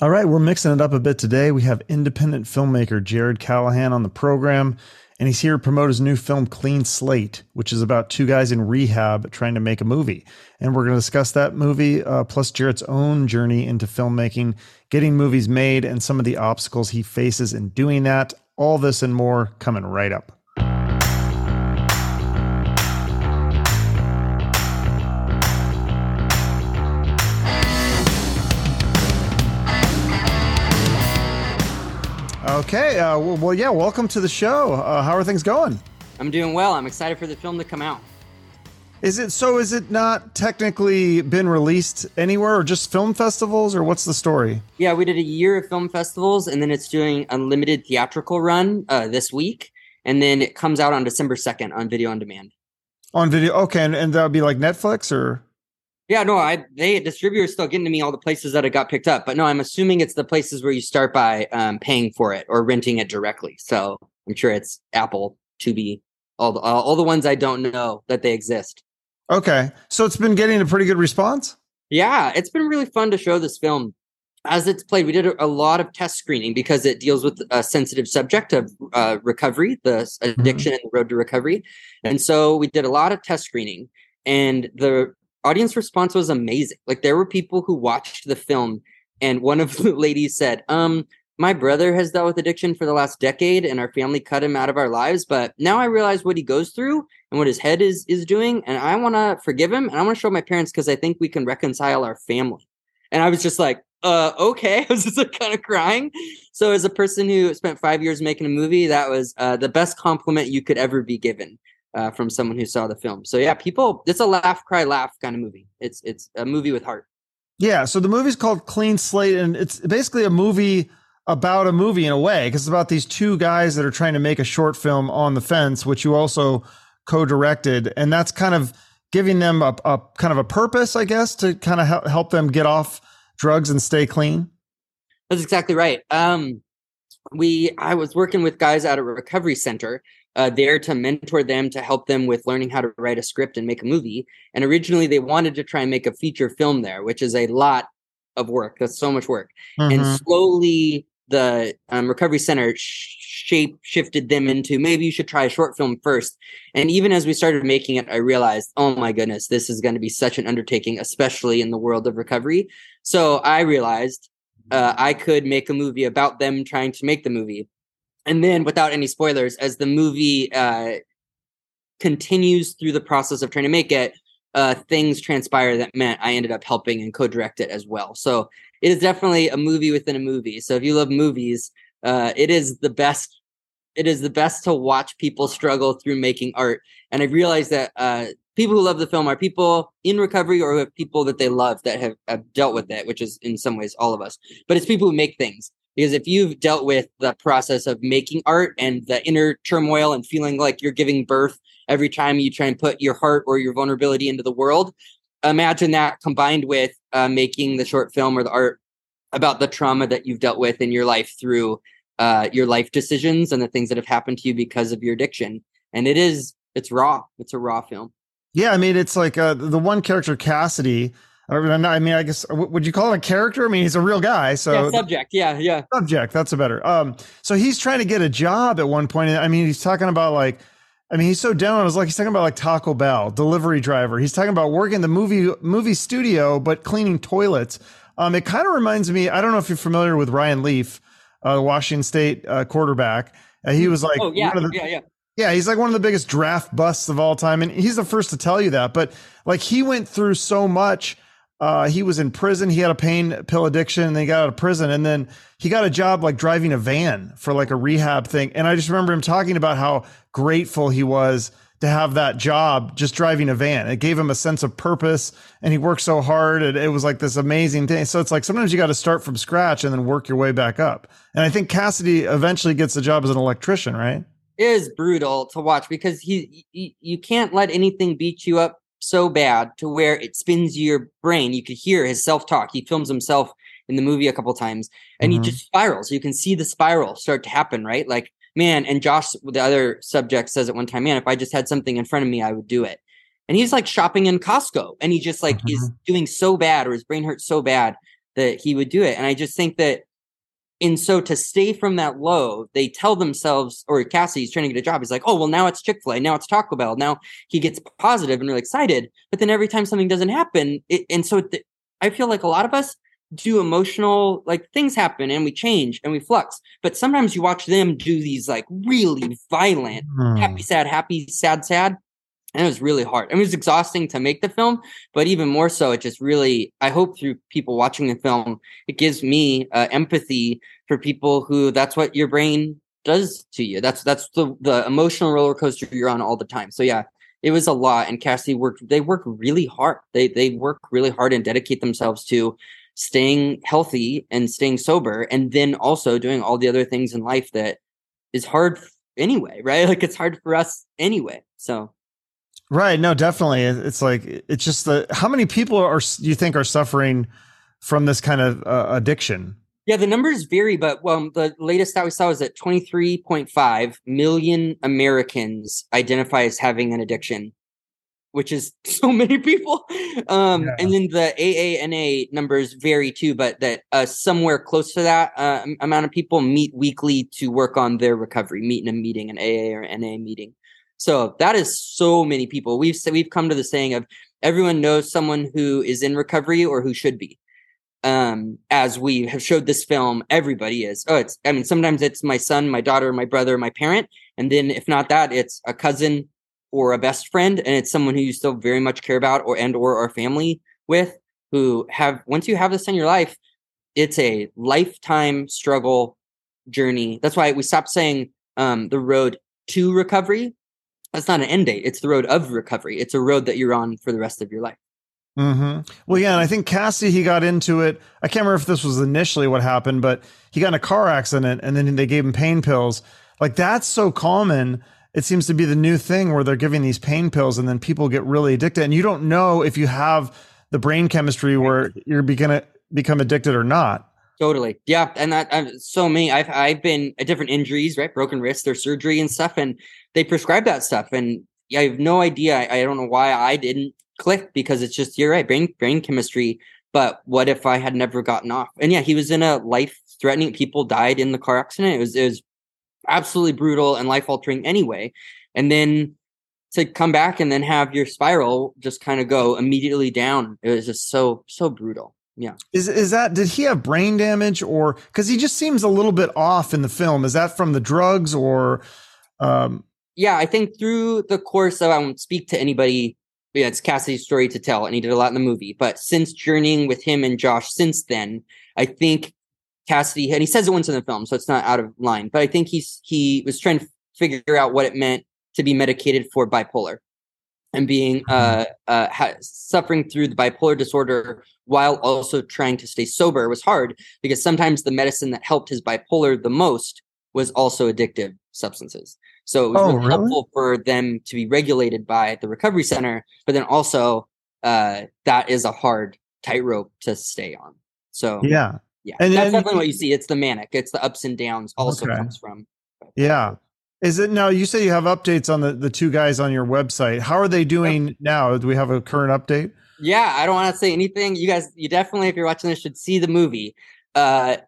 All right, we're mixing it up a bit today. We have independent filmmaker Jared Callahan on the program, and he's here to promote his new film Clean Slate, which is about two guys in rehab trying to make a movie. And we're going to discuss that movie, uh, plus Jared's own journey into filmmaking, getting movies made, and some of the obstacles he faces in doing that. All this and more coming right up. Okay. Uh, well, well, yeah. Welcome to the show. Uh, how are things going? I'm doing well. I'm excited for the film to come out. Is it so? Is it not technically been released anywhere, or just film festivals, or what's the story? Yeah, we did a year of film festivals, and then it's doing unlimited theatrical run uh, this week, and then it comes out on December second on video on demand. On video, okay, and, and that would be like Netflix, or yeah, no, I they distributors still getting to me all the places that it got picked up, but no, I'm assuming it's the places where you start by um, paying for it or renting it directly. So I'm sure it's Apple, Tubi, all the all the ones I don't know that they exist. Okay, so it's been getting a pretty good response. Yeah, it's been really fun to show this film as it's played. We did a, lot of test screening because it deals with a sensitive subject of uh, recovery, the mm-hmm. addiction mm-hmm. and the road to recovery, and so we did a lot of test screening. And the audience response was amazing. Like there were people who watched the film and one of the ladies said, um, my brother has dealt with addiction for the last decade and our family cut him out of our lives, but now I realize what he goes through and what his head is is doing and I want to forgive him and I want to show my parents cuz I think we can reconcile our family. And I was just like, uh okay, I was just like kind of crying. So as a person who spent 5 years making a movie, that was uh, the best compliment you could ever be given uh, from someone who saw the film. So yeah, people, it's a laugh, cry, laugh kind of movie. It's it's a movie with heart. Yeah. So the movie's called Clean Slate, and it's basically a movie about a movie in a way because it's about these two guys that are trying to make a short film on the fence, which you also co-directed, and that's kind of giving them a, a kind of a purpose, I guess, to kind of help them get off drugs and stay clean. That's exactly right. Um, we I was working with guys at a recovery center uh, there to mentor them to help them with learning how to write a script and make a movie. And originally, they wanted to try and make a feature film there, which is a lot of work. That's so much work. Mm-hmm. And slowly, the um, recovery center shape shifted them into maybe you should try a short film first. And even as we started making it, I realized, oh my goodness, this is going to be such an undertaking, especially in the world of recovery. So I realized uh, I could make a movie about them trying to make the movie and then without any spoilers as the movie uh, continues through the process of trying to make it uh, things transpire that meant i ended up helping and co-direct it as well. So it is definitely a movie within a movie. So if you love movies uh, it is the best it is the best to watch people struggle through making art. And i realized that uh, people who love the film are people in recovery or have people that they love that have, have dealt with it which is in some ways all of us. But it's people who make things because if you've dealt with the process of making art and the inner turmoil and feeling like you're giving birth every time you try and put your heart or your vulnerability into the world, imagine that combined with uh, making the short film or the art about the trauma that you've dealt with in your life through uh, your life decisions and the things that have happened to you because of your addiction. And it is, it's raw. It's a raw film. Yeah, I mean, it's like uh, the one character, Cassidy, I mean, I guess would you call him a character? I mean, he's a real guy. So yeah, subject, yeah, yeah, subject. That's a better. Um, so he's trying to get a job at one point. I mean, he's talking about like, I mean, he's so down. I was like, he's talking about like Taco Bell delivery driver. He's talking about working the movie movie studio, but cleaning toilets. Um, it kind of reminds me. I don't know if you're familiar with Ryan Leaf, uh, the Washington State uh, quarterback. Uh, he was like, oh yeah, the, yeah, yeah. Yeah, he's like one of the biggest draft busts of all time, and he's the first to tell you that. But like, he went through so much uh, he was in prison. He had a pain pill addiction and then he got out of prison. And then he got a job like driving a van for like a rehab thing. And I just remember him talking about how grateful he was to have that job just driving a van. It gave him a sense of purpose and he worked so hard. And it was like this amazing thing. So it's like sometimes you got to start from scratch and then work your way back up. And I think Cassidy eventually gets a job as an electrician, right? It is brutal to watch because he, he you can't let anything beat you up so bad to where it spins your brain. You could hear his self talk. He films himself in the movie a couple times and mm-hmm. he just spirals. You can see the spiral start to happen, right? Like, man, and Josh, the other subject, says at one time, man, if I just had something in front of me, I would do it. And he's like shopping in Costco and he just like mm-hmm. is doing so bad or his brain hurts so bad that he would do it. And I just think that and so to stay from that low, they tell themselves, or Cassie's trying to get a job. He's like, oh, well, now it's Chick fil A. Now it's Taco Bell. Now he gets positive and really excited. But then every time something doesn't happen, it, and so th- I feel like a lot of us do emotional, like things happen and we change and we flux. But sometimes you watch them do these like really violent, hmm. happy, sad, happy, sad, sad and it was really hard. It was exhausting to make the film, but even more so, it just really, I hope through people watching the film, it gives me uh, empathy for people who that's what your brain does to you. That's, that's the, the emotional roller coaster you're on all the time. So yeah, it was a lot. And Cassie worked, they work really hard. They, they work really hard and dedicate themselves to staying healthy and staying sober. And then also doing all the other things in life that is hard anyway, right? Like it's hard for us anyway. So Right. No, definitely. It's like it's just the how many people are you think are suffering from this kind of uh, addiction? Yeah, the numbers vary, but well, the latest that we saw was that 23.5 million Americans identify as having an addiction, which is so many people. Um, yeah. And then the AANA numbers vary too, but that uh, somewhere close to that uh, amount of people meet weekly to work on their recovery, meet in a meeting, an AA or NA meeting. So that is so many people. We've we've come to the saying of everyone knows someone who is in recovery or who should be. Um, as we have showed this film, everybody is. Oh, it's I mean, sometimes it's my son, my daughter, my brother, my parent, and then if not that, it's a cousin or a best friend, and it's someone who you still very much care about or and or are family with who have once you have this in your life, it's a lifetime struggle journey. That's why we stopped saying um, the road to recovery that's not an end date. It's the road of recovery. It's a road that you're on for the rest of your life. Mm-hmm. Well, yeah, and I think Cassie he got into it. I can't remember if this was initially what happened, but he got in a car accident, and then they gave him pain pills. Like that's so common. It seems to be the new thing where they're giving these pain pills, and then people get really addicted, and you don't know if you have the brain chemistry where you're gonna become addicted or not. Totally. Yeah. And that uh, so many, I've, I've been at different injuries, right? Broken wrists or surgery and stuff. And they prescribe that stuff. And I have no idea. I, I don't know why I didn't click because it's just, you're right. Brain, brain chemistry. But what if I had never gotten off? And yeah, he was in a life threatening, people died in the car accident. It was, it was absolutely brutal and life altering anyway. And then to come back and then have your spiral just kind of go immediately down. It was just so, so brutal. Yeah. Is is that did he have brain damage or cuz he just seems a little bit off in the film. Is that from the drugs or um Yeah, I think through the course of I won't speak to anybody yeah, it's Cassidy's story to tell and he did a lot in the movie, but since journeying with him and Josh since then, I think Cassidy and he says it once in the film, so it's not out of line, but I think he's he was trying to figure out what it meant to be medicated for bipolar and being mm-hmm. uh, uh, ha- suffering through the bipolar disorder while also trying to stay sober was hard because sometimes the medicine that helped his bipolar the most was also addictive substances. So it was oh, really helpful for them to be regulated by the recovery center, but then also uh, that is a hard tightrope to stay on. So yeah, yeah, and that's definitely what you see. It's the manic. It's the ups and downs. Also okay. comes from. Yeah, is it now? You say you have updates on the, the two guys on your website. How are they doing now? Do we have a current update? Yeah, I don't want to say anything. You guys, you definitely, if you're watching this, should see the movie. Uh,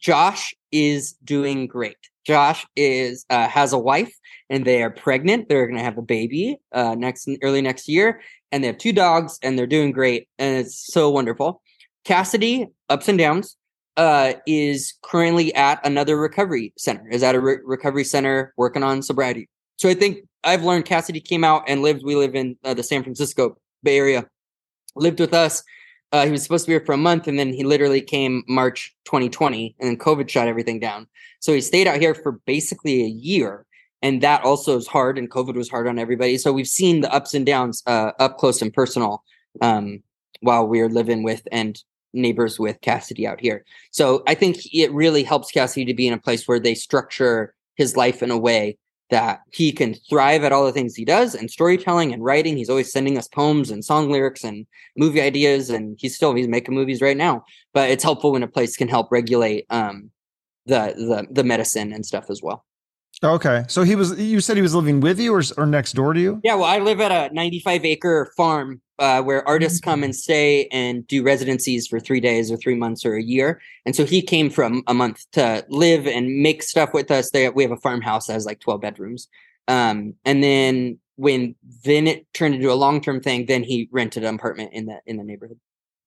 Josh is doing great. Josh is uh, has a wife and they are pregnant. They're going to have a baby uh, next early next year, and they have two dogs, and they're doing great, and it's so wonderful. Cassidy, ups and downs uh, is currently at another recovery center, is at a re- recovery center working on sobriety. So I think I've learned Cassidy came out and lived. We live in uh, the San Francisco Bay Area, lived with us. Uh, he was supposed to be here for a month, and then he literally came March 2020, and then COVID shut everything down. So he stayed out here for basically a year, and that also is hard. And COVID was hard on everybody. So we've seen the ups and downs uh, up close and personal um, while we are living with and neighbors with Cassidy out here. So I think it really helps Cassidy to be in a place where they structure his life in a way that he can thrive at all the things he does and storytelling and writing. He's always sending us poems and song lyrics and movie ideas, and he's still he's making movies right now. But it's helpful when a place can help regulate um, the the the medicine and stuff as well. Okay, so he was. You said he was living with you or or next door to you? Yeah, well, I live at a 95 acre farm uh, where artists come and stay and do residencies for three days or three months or a year. And so he came for a, a month to live and make stuff with us. They, we have a farmhouse that has like 12 bedrooms. Um, and then when then it turned into a long term thing, then he rented an apartment in the in the neighborhood.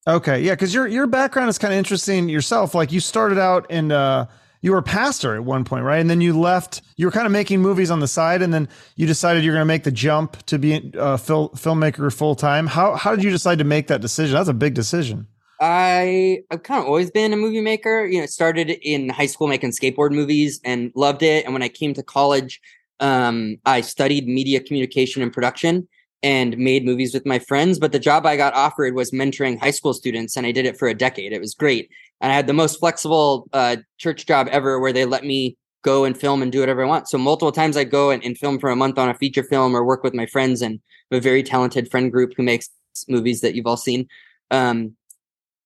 Okay, yeah, because your your background is kind of interesting yourself. Like you started out in uh, you were a pastor at one point, right? And then you left. You were kind of making movies on the side, and then you decided you're going to make the jump to be a uh, fil- filmmaker full time. How how did you decide to make that decision? That's a big decision. I I've kind of always been a movie maker. You know, started in high school making skateboard movies and loved it. And when I came to college, um, I studied media communication and production and made movies with my friends. But the job I got offered was mentoring high school students, and I did it for a decade. It was great. And I had the most flexible uh, church job ever where they let me go and film and do whatever I want. So multiple times I go and, and film for a month on a feature film or work with my friends and a very talented friend group who makes movies that you've all seen. Um,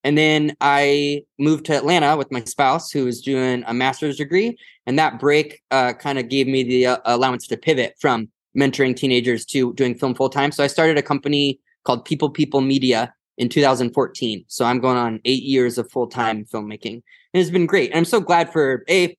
and then I moved to Atlanta with my spouse, who was doing a master's degree. And that break uh, kind of gave me the uh, allowance to pivot from mentoring teenagers to doing film full time. So I started a company called People People Media in 2014. So I'm going on eight years of full time filmmaking. And it's been great. And I'm so glad for A,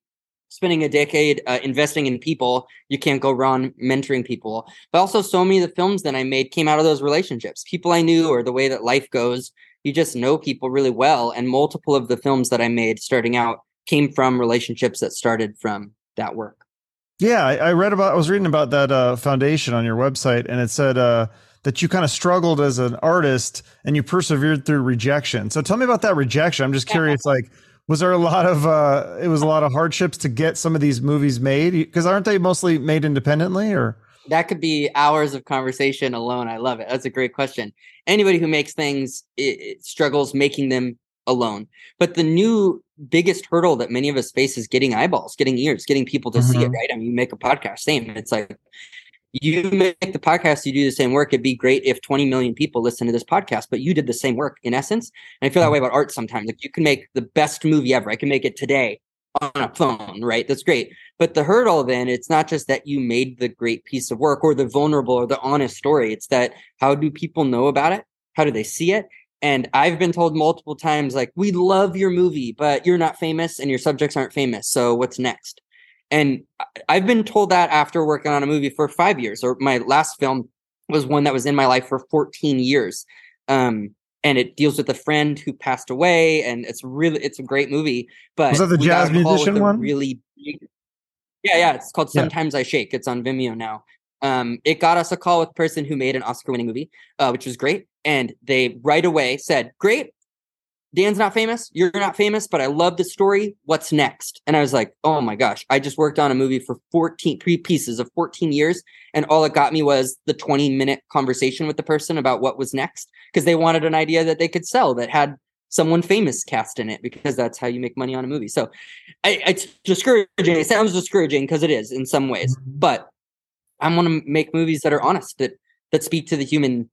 spending a decade uh, investing in people. You can't go wrong mentoring people. But also, so many of the films that I made came out of those relationships. People I knew, or the way that life goes, you just know people really well. And multiple of the films that I made starting out came from relationships that started from that work. Yeah, I, I read about. I was reading about that uh, foundation on your website, and it said uh, that you kind of struggled as an artist and you persevered through rejection. So tell me about that rejection. I'm just curious. like, was there a lot of? Uh, it was a lot of hardships to get some of these movies made because aren't they mostly made independently or? That could be hours of conversation alone. I love it. That's a great question. Anybody who makes things it, it struggles making them alone. But the new biggest hurdle that many of us face is getting eyeballs, getting ears, getting people to mm-hmm. see it, mm-hmm. right? I mean, you make a podcast, same. It's like you make the podcast, you do the same work. It'd be great if 20 million people listen to this podcast, but you did the same work in essence. And I feel that way about art sometimes. Like you can make the best movie ever. I can make it today on a phone, right? That's great. But the hurdle then, it's not just that you made the great piece of work or the vulnerable or the honest story. It's that how do people know about it? How do they see it? And I've been told multiple times, like, we love your movie, but you're not famous and your subjects aren't famous. So what's next? And I've been told that after working on a movie for five years, or my last film was one that was in my life for 14 years. Um, and it deals with a friend who passed away, and it's really it's a great movie. But was that the jazz musician one? Really, big, yeah, yeah. It's called Sometimes yeah. I Shake. It's on Vimeo now. Um, it got us a call with a person who made an Oscar-winning movie, uh, which was great and they right away said, "Great, Dan's not famous, you're not famous, but I love the story. What's next?" And I was like, "Oh my gosh, I just worked on a movie for 14 three pieces of 14 years and all it got me was the 20 minute conversation with the person about what was next because they wanted an idea that they could sell that had someone famous cast in it because that's how you make money on a movie. So I, it's discouraging. It sounds discouraging because it is in some ways, mm-hmm. but I want to make movies that are honest that that speak to the human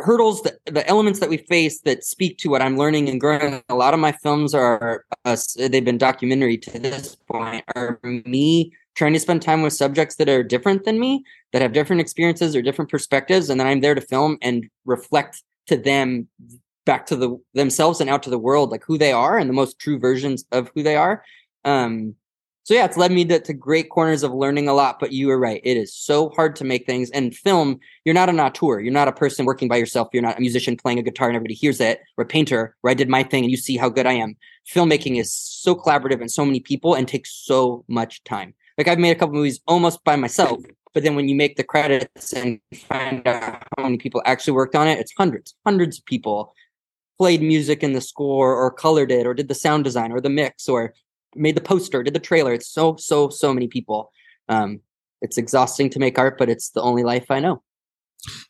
hurdles, the, the elements that we face that speak to what I'm learning and growing. A lot of my films are, uh, they've been documentary to this point, are me trying to spend time with subjects that are different than me, that have different experiences or different perspectives. And then I'm there to film and reflect to them back to the themselves and out to the world, like who they are and the most true versions of who they are. Um, so yeah, it's led me to, to, great corners of learning a lot. But you were right; it is so hard to make things. And film, you're not an auteur. You're not a person working by yourself. You're not a musician playing a guitar and everybody hears it, or a painter where I did my thing and you see how good I am. Filmmaking is so collaborative and so many people and takes so much time. Like I've made a couple movies almost by myself, but then when you make the credits and find out how many people actually worked on it, it's hundreds, hundreds of people played music in the score or colored it or did the sound design or the mix or made the poster, did the trailer. It's so, so, so many people. Um, it's exhausting to make art, but it's the only life I know.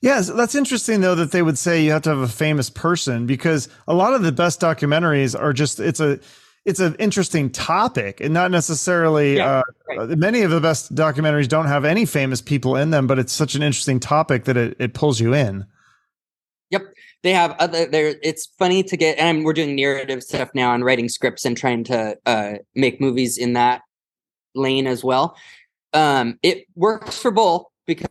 Yes, that's interesting though that they would say you have to have a famous person because a lot of the best documentaries are just it's a it's an interesting topic and not necessarily yeah, uh, right. many of the best documentaries don't have any famous people in them, but it's such an interesting topic that it, it pulls you in. Yep they have other there it's funny to get and we're doing narrative stuff now and writing scripts and trying to uh, make movies in that lane as well Um, it works for both because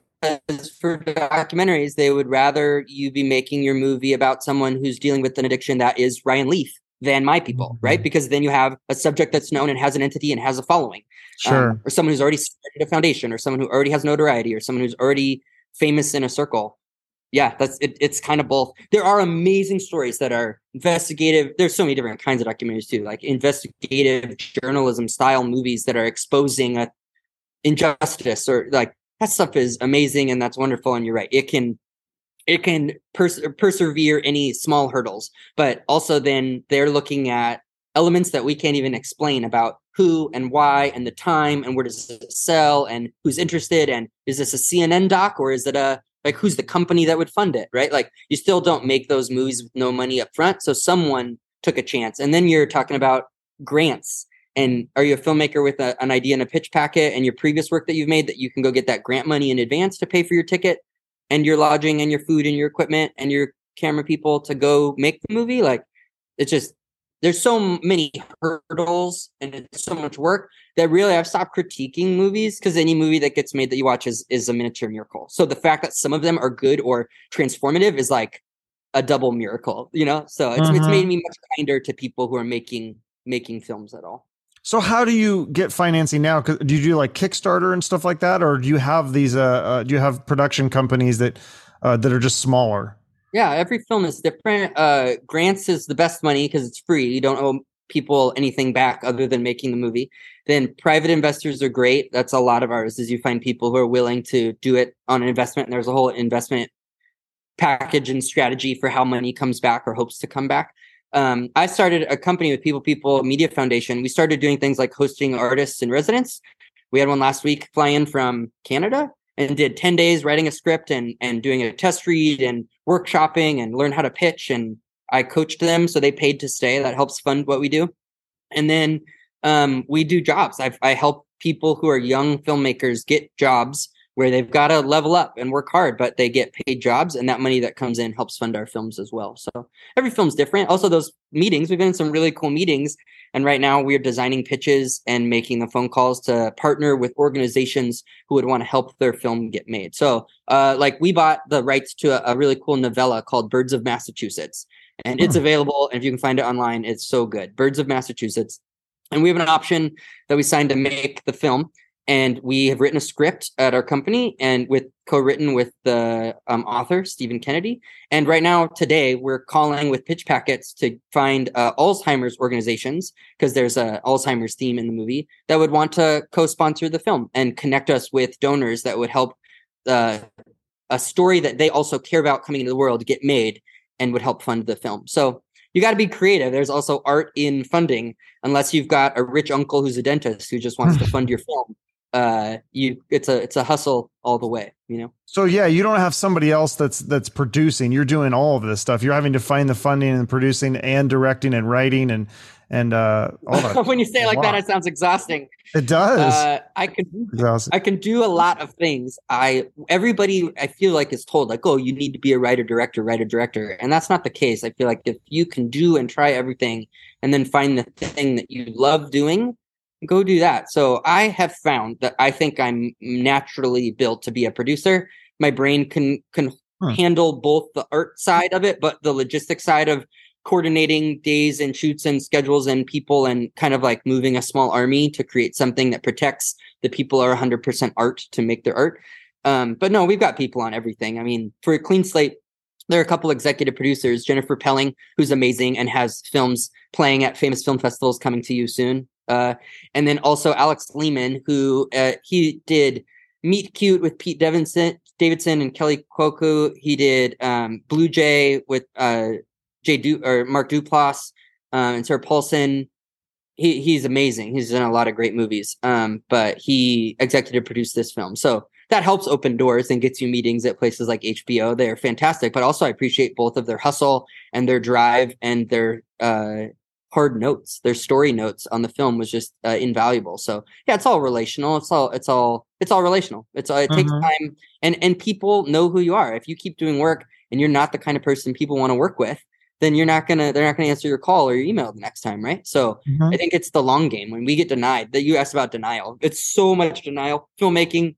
for documentaries, they would rather you be making your movie about someone who's dealing with an addiction that is Ryan Leaf than my people, mm-hmm. right? Because then you have a subject that's known and has an entity and has a following. Um, sure. Um, or someone who's already started a foundation or someone who already has notoriety or someone who's already famous in a circle. Yeah, that's it, it's kind of both. There are amazing stories that are investigative. There's so many different kinds of documentaries too, like investigative journalism style movies that are exposing a injustice or like that stuff is amazing and that's wonderful. And you're right, it can it can pers- persevere any small hurdles, but also then they're looking at elements that we can't even explain about who and why and the time and where does it sell and who's interested and is this a CNN doc or is it a like who's the company that would fund it right? Like you still don't make those movies with no money up front so someone took a chance. And then you're talking about grants. And are you a filmmaker with a, an idea and a pitch packet and your previous work that you've made that you can go get that grant money in advance to pay for your ticket and your lodging and your food and your equipment and your camera people to go make the movie? Like it's just there's so many hurdles and it's so much work that really I've stopped critiquing movies because any movie that gets made that you watch is is a miniature miracle. So the fact that some of them are good or transformative is like a double miracle, you know? So it's it's made mm-hmm. me much kinder to people who are making making films at all. So how do you get financing now? do you do like Kickstarter and stuff like that, or do you have these? Uh, uh do you have production companies that uh, that are just smaller? Yeah, every film is different. Uh, grants is the best money because it's free. You don't owe people anything back other than making the movie. Then private investors are great. That's a lot of ours. Is you find people who are willing to do it on an investment. And there's a whole investment package and strategy for how money comes back or hopes to come back. Um, I started a company with People People Media Foundation. We started doing things like hosting artists in residence. We had one last week fly in from Canada and did 10 days writing a script and and doing a test read and workshopping and learn how to pitch and I coached them so they paid to stay. That helps fund what we do. And then um, we do jobs. I, I help people who are young filmmakers get jobs where they've got to level up and work hard, but they get paid jobs, and that money that comes in helps fund our films as well. So every film's different. Also, those meetings, we've been in some really cool meetings, and right now we're designing pitches and making the phone calls to partner with organizations who would want to help their film get made. So, uh, like we bought the rights to a, a, really cool novella called Birds of Massachusetts, and it's hmm. available. And if you can find it online, it's so good. Birds of Massachusetts. And we have an option that we signed to make the film and we have written a script at our company and with co-written with the um, author stephen kennedy. And right now today we're calling with pitch packets to find uh, alzheimer's organizations because there's a alzheimer's theme in the movie that would want to co-sponsor the film and connect us with donors that would help uh, a story that they also care about coming into the world get made and would help fund the film. So you got to be creative. There's also art in funding, unless you've got a rich uncle who's a dentist who just wants to fund your film uh you it's a it's a hustle all the way you know? So yeah you don't have somebody else that's that's producing. You're doing all of this stuff. You're having to find the funding and producing and directing and writing and and uh all that. When you say like that it sounds exhausting. It does. Uh, i can exhausting. i can do a lot of things. I everybody i feel like is told like oh you need to be a writer director writer director and that's not the case. I feel like if you can do and try everything and then find the thing that you love doing go do that. So I have found that I think I'm naturally built to be a producer. My brain can can hmm. handle both the art side of it, but the logistic side of coordinating days and shoots and schedules and people and kind of like moving a small army to create something that protects the people are 100% art to make their art. Um, but no, we've got people on everything. I mean, for a clean slate, there are a couple executive producers, Jennifer Pelling, who's amazing and has films playing at famous film festivals coming to you soon. Uh, and then also Alex Lehmann, who uh, he did Meet Cute with Pete Davidson, Davidson and Kaley Cuoco. He did um, Blue Jay with uh, Jay du- or Mark Duplass uh, and Sarah Paulson. He he's amazing. He's done a lot of great movies. Um, but he executive produced this film, so that helps open doors and gets you meetings at places like HBO. They're fantastic, but also I appreciate both of their hustle and their drive and their uh, hard notes their story notes on the film was just uh, invaluable so yeah it's all relational it's all it's all it's all relational it's uh, it takes mm-hmm. time and and people know who you are if you keep doing work and you're not the kind of person people want to work with then you're not gonna they're not gonna answer your call or your email the next time, right? So Mhm. I think it's the long game when we get denied. That you asked about denial. It's so much denial. Filmmaking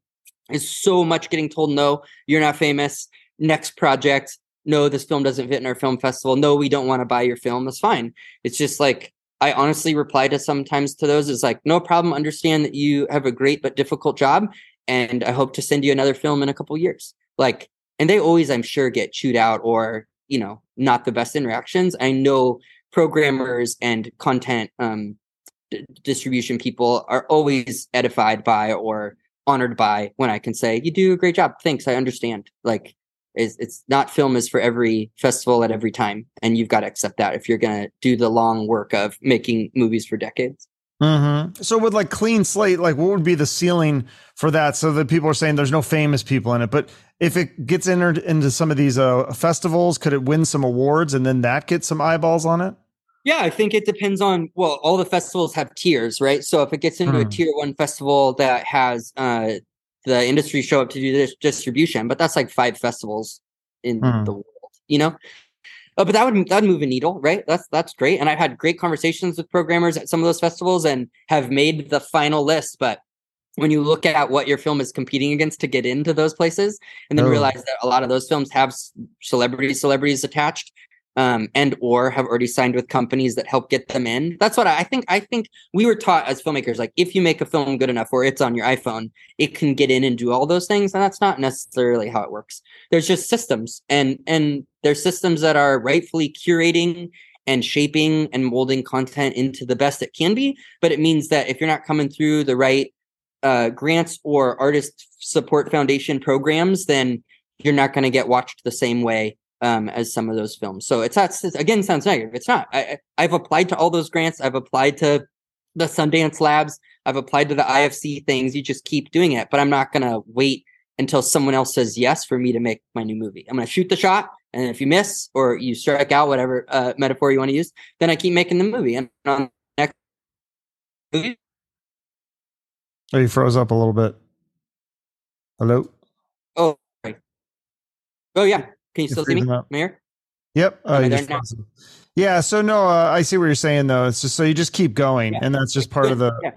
is so much getting told no, you're not famous. Next project, no, this film doesn't fit in our film festival. No, we don't want to buy your film. That's fine. It's just like I honestly reply to sometimes to those is like, no problem. Understand that you have a great but difficult job, and I hope to send you another film in a couple years. Like, and they always, I'm sure, get chewed out or you know not the best interactions. I know programmers and content um, d- distribution people are always edified by or honored by when I can say, "You do a great job. Thanks. I understand." Like, it's, it's not film is for every festival at every time, and you've got to accept that if you're going to do the long work of making movies for decades. Mhm. So with like clean slate, like what would be the ceiling for that? So that people are saying there's no famous people in it, but if it gets entered into some of these uh, festivals, could it win some awards and then that gets some eyeballs on it? Yeah, I think it depends on well, all the festivals have tiers, right? So if it gets into a Hmm. tier one festival that has uh the industry show up to do this distribution, but that's like five festivals in Hmm. the world, you know. Uh, but that would that would move a needle, right? That's that's great. And I've had great conversations with programmers at some of those festivals and have made the final list. But when you look at what your film is competing against to get into those places, and then Oh. realize that a lot of those films have s- celebrity celebrities attached, um, and or have already signed with companies that help get them in. That's what I, I think. I think we were taught as filmmakers, like if you make a film good enough or it's on your iPhone, it can get in and do all those things, and that's not necessarily how it works. There's just systems, and and there's systems that are rightfully curating and shaping and molding content into the best it can be. But it means that if you're not coming through the right uh, grants or artist support foundation programs, then you're not going to get watched the same way um, as some of those films. So it's not again sounds negative. It's not. I, I've applied to all those grants. I've applied to the Sundance Labs. I've applied to the IFC things. You just keep doing it, but I'm not going to wait until someone else says yes for me to make my new movie. I'm going to shoot the shot, and if you miss or you strike out, whatever uh, metaphor you want to use, then I keep making the movie. And on next movie, Oh, you froze up a little bit. Hello. oh, oh yeah. Can you You're still see me. Mayor? Yep. Uh, you just yeah. So no, uh, I see what you're saying though. It's just so you just keep going, Yeah. and that's just part of the Yeah.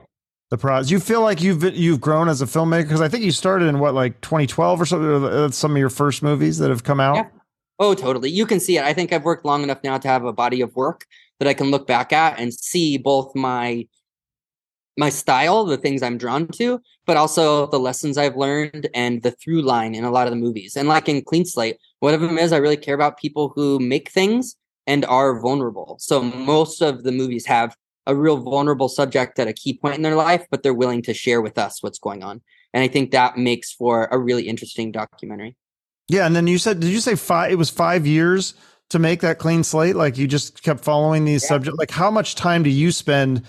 the process. You feel like you've you've grown as a filmmaker because I think you started in what like 2012 or something. or That's some of your first movies that have come out. Yeah. Oh, totally. You can see it. I think I've worked long enough now to have a body of work that I can look back at and see both my my style, the things I'm drawn to, but also the lessons I've learned and the through line in a lot of the movies. And like in Clean Slate, one of them is I really care about people who make things and are vulnerable. So most of the movies have a real vulnerable subject at a key point in their life, but they're willing to share with us what's going on. And I think that makes for a really interesting documentary. Yeah, and then you said, did you say five? It was five years to make that clean slate. Like you just kept following these Yeah. subjects. Like how much time do you spend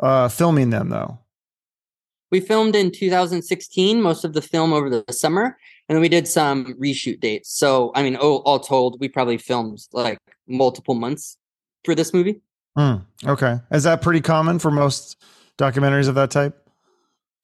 uh, filming them though? We filmed in 2016, most of the film over the summer, and then we did some reshoot dates. So, I mean, all, all told, we probably filmed like multiple months for this movie. Hmm, okay, is that pretty common for most documentaries of that type?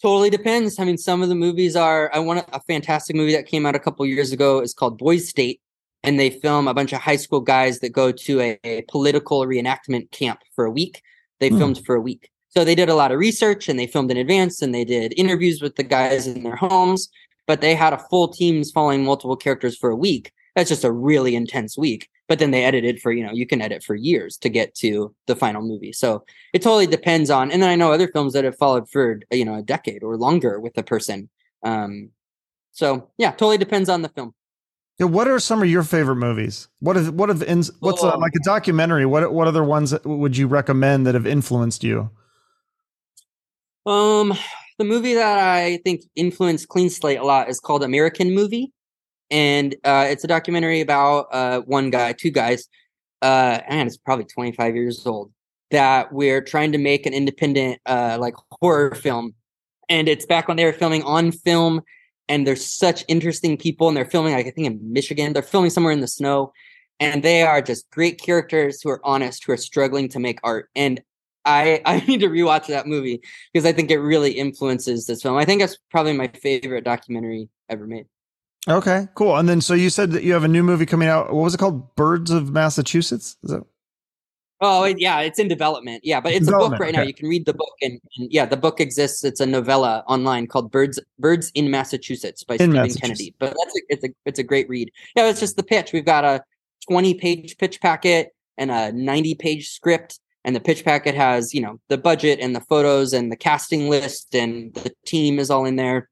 Totally depends. I mean, some of the movies are. I want a fantastic movie that came out a couple years ago. is called Boys State, and they film a bunch of high school guys that go to a, a political reenactment camp for a week. They Hmm. filmed for a week, so they did a lot of research and they filmed in advance and they did interviews with the guys in their homes. But they had a full teams following multiple characters for a week. That's just a really intense week. But then they edited for you know you can edit for years to get to the final movie. So it totally depends on and then i know other films that have followed for you know a decade or longer with a person um so yeah totally depends on the film Yeah, what are some of your favorite movies? What have what have what's a, Oh. like a documentary? What what other ones would you recommend that have influenced you? Um the movie that i think influenced clean slate a lot is called american movie. And uh it's a documentary about uh one guy two guys uh and it's probably 25 years old that we're trying to make an independent uh like horror film. And it's back when they were filming on film and there's such interesting people and they're filming like i think in michigan they're filming somewhere in the snow. And they are just great characters who are honest who are struggling to make art. And i i need to rewatch that movie because i think it really influences this film i think that's probably my favorite documentary ever made Okay, cool. And then so you said that you have a new movie coming out. What was it called? Birds of Massachusetts? Is that Oh yeah, it's in development. Yeah, but it's a book right okay. now. You can read the book, and, and, yeah, the book exists. It's a novella online called "Birds Birds in Massachusetts" by in Stephen Kennedy. But that's a, it's a it's a great read. Yeah, it's just the pitch. We've got a twenty page pitch packet and a ninety page script, and the pitch packet has you know the budget and the photos and the casting list and the team is all in there.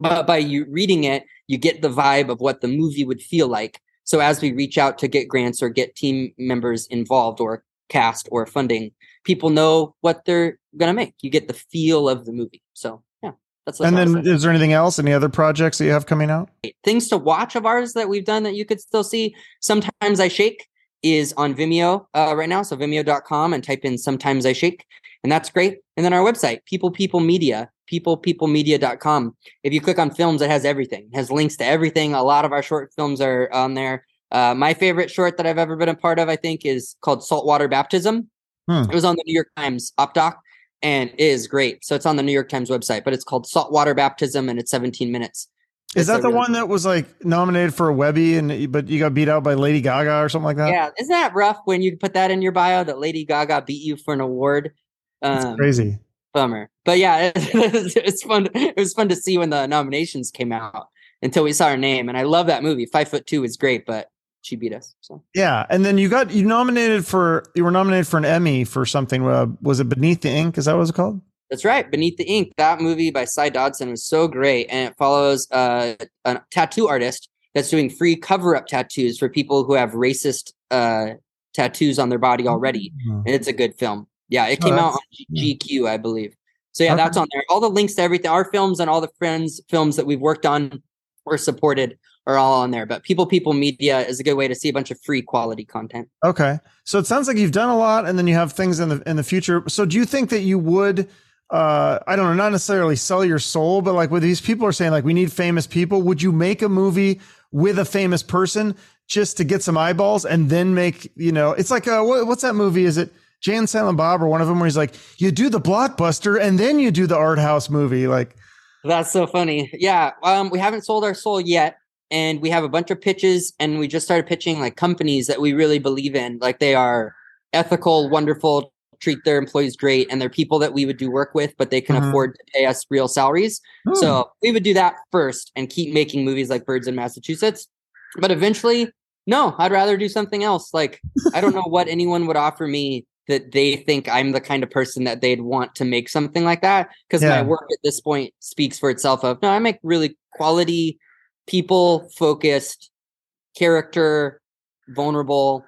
But by you reading it, you get the vibe of what the movie would feel like so as we reach out to get grants or get team members involved or cast or funding, people know what they're going to make. You get the feel of the movie. So yeah, that's. And then is there anything else? Any other projects that you have coming out? Things to watch of ours that we've done that you could still see. Sometimes I shake is on Vimeo uh, right now. So vimeo.com and type in sometimes I shake and that's great. And then our website, People People Media, peoplepeoplemedia.com. If you click on films, it has everything. It has links to everything. A lot of our short films are on there. Uh, my favorite short that I've ever been a part of, I think, is called Saltwater Baptism. Hmm. It was on the New York Times OpDoc and is great. So it's on the New York Times website, but it's called Saltwater Baptism and it's 17 minutes. Is that the really one that was like nominated for a Webby and but you got beat out by Lady Gaga or something like that? Yeah, isn't that rough when you put that in your bio that Lady Gaga beat you for an award? Um, crazy. Bummer. But yeah, it, it's fun. It was fun to see when the nominations came out until we saw her name. And I love that movie. Five foot two is great, but she beat us. So yeah, and then you got you nominated for you were nominated for an Emmy for something. Uh, was it Beneath the Ink? Is that what it's called? That's right, Beneath the Ink. That movie by Cy Dodson was so great, and it follows uh, a tattoo artist that's doing free cover up tattoos for people who have racist uh, tattoos on their body already, mm-hmm. and it's a good film. Yeah, it oh, came out on GQ, I believe. So yeah, okay. that's on there. All the links to everything, our films and all the friends films that we've worked on or supported are all on there. But People People Media is a good way to see a bunch of free quality content. Okay, so it sounds like you've done a lot, and then you have things in the in the future. So do you think that you would? Uh i don't know not necessarily sell your soul but like what these people are saying like we need famous people would you make a movie with a famous person just to get some eyeballs and then make you know it's like uh what, what's that movie is it Jay and Silent Bob or one of them where he's like, you do the blockbuster and then you do the art house movie. Like, that's so funny. Yeah. Um, we haven't sold our soul yet. And we have a bunch of pitches and we just started pitching like companies that we really believe in. Like they are ethical, wonderful, treat their employees great, and they're people that we would do work with, but they can mm-hmm. afford to pay us real salaries. Mm. So we would do that first and keep making movies like Birds in Massachusetts. But eventually, no, I'd rather do something else. Like I don't know what anyone would offer me that they think I'm the kind of person that they'd want to make something like that. Because yeah. my work at this point speaks for itself of no, I make really quality, people focused, character, vulnerable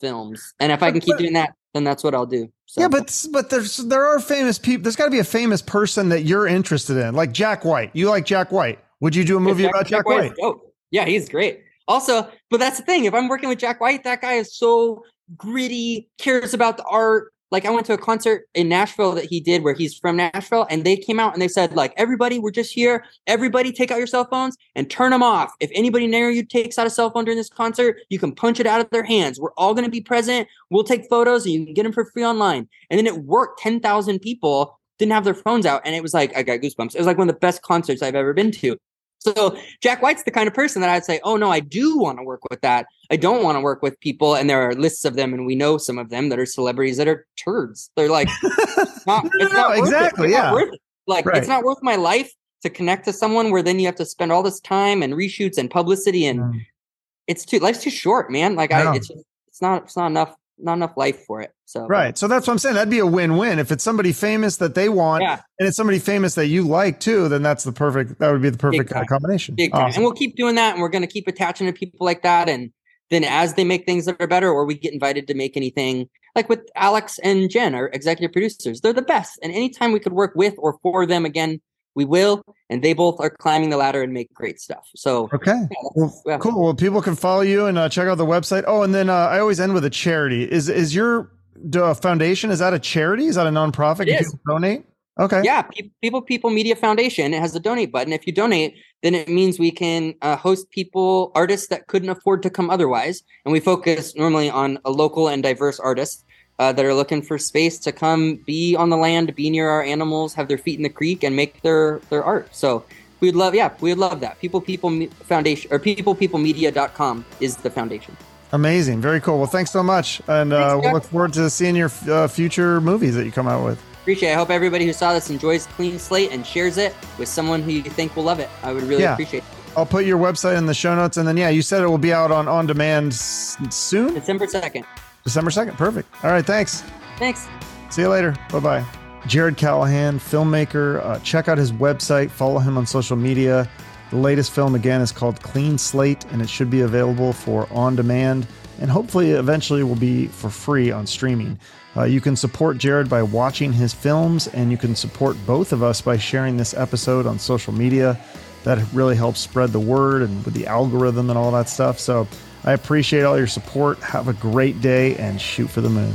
films. And if I can keep doing that, then that's what I'll do. So. Yeah, but but there's there are famous people. There's got to be a famous person that you're interested in, like Jack White. You like Jack White? Would you do a movie Jack, about Jack, Jack White? Oh, yeah, he's great. Also, but that's the thing. If I'm working with Jack White, that guy is so gritty, cares about the art. Like I went to a concert in Nashville that he did where he's from Nashville and they came out and they said like everybody we're just here everybody take out your cell phones and turn them off. If anybody near you takes out a cell phone during this concert, you can punch it out of their hands. We're all going to be present. We'll take photos and you can get them for free online. And then it worked 10,000 people didn't have their phones out and it was like I got goosebumps. It was like one of the best concerts I've ever been to. So Jack White's the kind of person that I'd say, oh no, I do want to work with that. I don't want to work with people, and there are lists of them, and we know some of them that are celebrities that are turds. They're like, not, it's not exactly, it. yeah. Like right. it's not worth my life to connect to someone where then you have to spend all this time and reshoots and publicity, and mm. it's too life's too short, man. Like I, I it's just, it's not it's not enough not enough life for it. So right. So that's what I'm saying. That'd be a win-win. If it's somebody famous that they want, yeah. and it's somebody famous that you like too, then that's the perfect. That would be the perfect combination. Awesome. And we'll keep doing that, and we're going to keep attaching to people like that. And then as they make things that are better, or we get invited to make anything like with Alex and Jen, our executive producers, they're the best. And anytime we could work with or for them again, we will and they both are climbing the ladder and make great stuff. So okay. yeah, well, yeah. cool. Well people can follow you and uh, check out the website. Oh and then uh, i always end with a charity. Is is your uh, foundation is that a charity? Is that a nonprofit? It is. donate? Okay. Yeah people people media foundation it has a donate button. If you donate then it means we can uh, host people artists that couldn't afford to come otherwise and we focus normally on a local and diverse artists uh, that are looking for space to come be on the land, be near our animals, have their feet in the creek, and make their their art. So We'd love, yeah, we'd love that. People People Me- Foundation or peoplepeoplemedia.com is the foundation. Amazing. Very cool. Well, thanks so much. And uh, we'll look forward to seeing your uh, future movies that you come out with. Appreciate it. I hope everybody who saw this enjoys Clean Slate and shares it with someone who you think will love it. I would really Yeah. appreciate it. I'll put your website in the show notes. And then, yeah, you said it will be out on on demand s- soon, December 2nd. December 2nd. Perfect. All right. Thanks. Thanks. See you later. Bye bye. Jared Callahan, filmmaker. Uh, check out his website, follow him on social media. The latest film, again, is called Clean Slate, and it should be available for on demand and hopefully eventually will be for free on streaming. Uh, you can support Jared by watching his films, and you can support both of us by sharing this episode on social media. That really helps spread the word and with the algorithm and all that stuff. So I appreciate all your support. Have a great day and shoot for the moon.